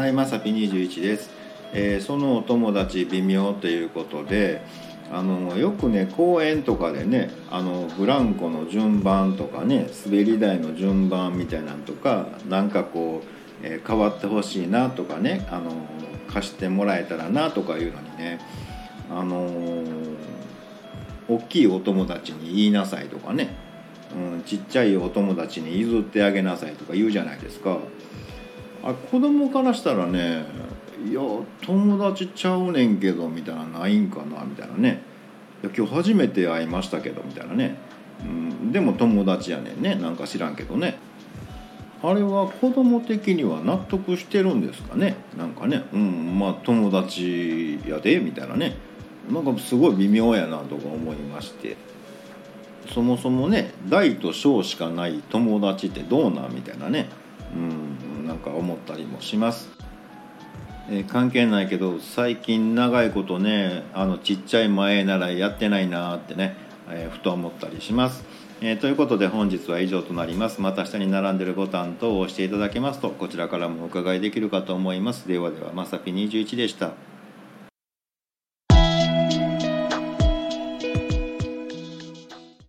はいまさぴ21です、えー、そのお友達微妙ということであのよくね公園とかでねあのブランコの順番とかね滑り台の順番みたいなんとかなんかこう、えー、変わってほしいなとかねあの貸してもらえたらなとかいうのにねあのー、大きいお友達に言いなさいとかね、うん、ちっちゃいお友達に譲ってあげなさいとか言うじゃないですか。あ子供からしたらねいや友達ちゃうねんけどみたいなないんかなみたいなね。いや今日初めて会いましたけどみたいなね、うん、でも友達やねんね。なんか知らんけどね。あれは子供的には納得してるんですかね？なんかね。うんまあ友達やでみたいなね。なんかすごい微妙やなとか思いまして。そもそもね大と小しかない友達ってどうなんみたいなね。か思ったりもします。えー、関係ないけど最近長いことねあのちっちゃい前ならやってないなってね、えー、ふと思ったりします。えー、ということで本日は以上となります。また下に並んでるボタン等を押していただけますとこちらからもお伺いできるかと思います。ではではまさぴ21でした。